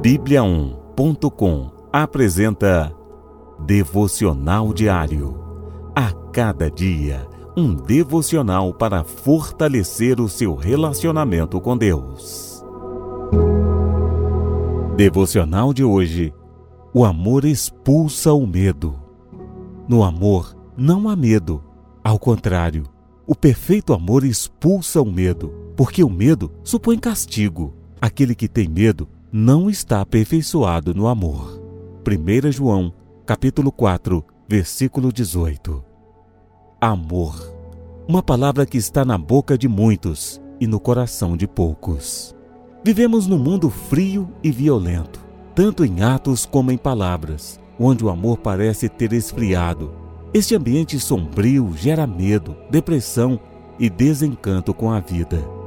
Bíblia1.com apresenta Devocional Diário. A cada dia, um devocional para fortalecer o seu relacionamento com Deus. Devocional de hoje. O amor expulsa o medo. No amor, não há medo. Ao contrário, o perfeito amor expulsa o medo, porque o medo supõe castigo. Aquele que tem medo não está aperfeiçoado no amor. 1 João, capítulo 4, versículo 18. Amor. Uma palavra que está na boca de muitos e no coração de poucos. Vivemos num mundo frio e violento, tanto em atos como em palavras, onde o amor parece ter esfriado. Este ambiente sombrio gera medo, depressão e desencanto com a vida.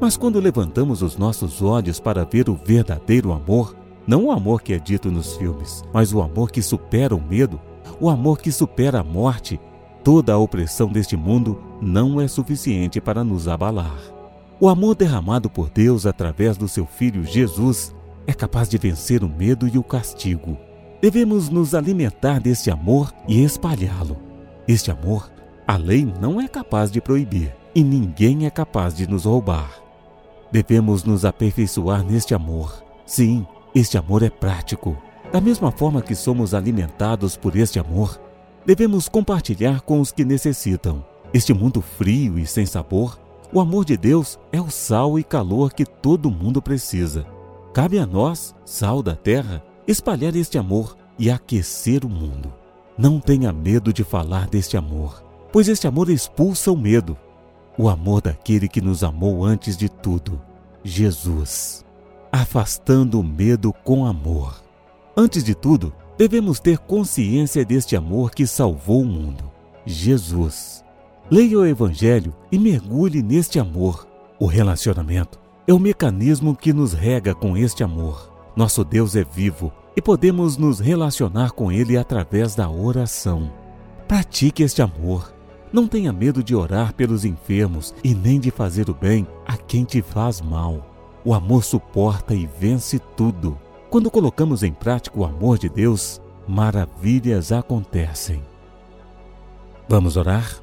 Mas quando levantamos os nossos olhos para ver o verdadeiro amor, não o amor que é dito nos filmes, mas o amor que supera o medo, o amor que supera a morte, toda a opressão deste mundo não é suficiente para nos abalar. O amor derramado por Deus através do seu Filho Jesus é capaz de vencer o medo e o castigo. Devemos nos alimentar deste amor e espalhá-lo. Este amor, a lei não é capaz de proibir e ninguém é capaz de nos roubar. Devemos nos aperfeiçoar neste amor. Sim, este amor é prático. Da mesma forma que somos alimentados por este amor, devemos compartilhar com os que necessitam. Este mundo frio e sem sabor, o amor de Deus é o sal e calor que todo mundo precisa. Cabe a nós, sal da terra, espalhar este amor e aquecer o mundo. Não tenha medo de falar deste amor, pois este amor expulsa o medo o amor daquele que nos amou antes de tudo, Jesus, afastando o medo com amor. Antes de tudo, devemos ter consciência deste amor que salvou o mundo, Jesus. Leia o Evangelho e mergulhe neste amor. O relacionamento é o mecanismo que nos rega com este amor. Nosso Deus é vivo e podemos nos relacionar com Ele através da oração. Pratique este amor não tenha medo de orar pelos enfermos e nem de fazer o bem a quem te faz mal. O amor suporta e vence tudo. Quando colocamos em prática o amor de Deus, maravilhas acontecem. Vamos orar?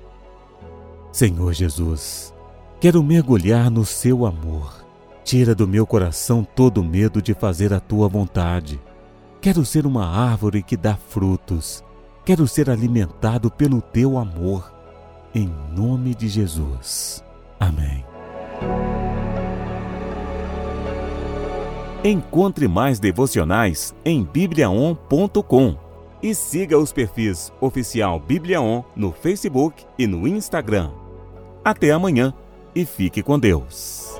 Senhor Jesus, quero mergulhar no seu amor. Tira do meu coração todo medo de fazer a tua vontade. Quero ser uma árvore que dá frutos. Quero ser alimentado pelo teu amor em nome de Jesus. Amém. Encontre mais devocionais em bibliaon.com e siga os perfis oficial Bibliaon no Facebook e no Instagram. Até amanhã e fique com Deus.